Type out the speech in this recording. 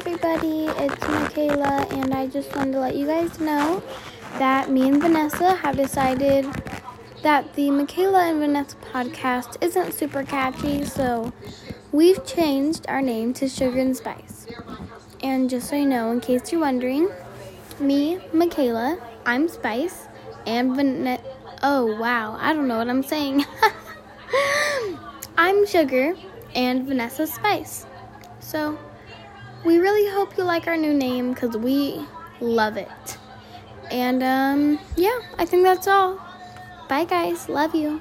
everybody, it's Michaela, and I just wanted to let you guys know that me and Vanessa have decided that the Michaela and Vanessa podcast isn't super catchy, so we've changed our name to Sugar and Spice. And just so you know, in case you're wondering, me, Michaela, I'm Spice, and Vanessa. Oh, wow, I don't know what I'm saying. I'm Sugar, and Vanessa Spice. So, we really hope you like our new name because we love it. And, um, yeah, I think that's all. Bye, guys. Love you.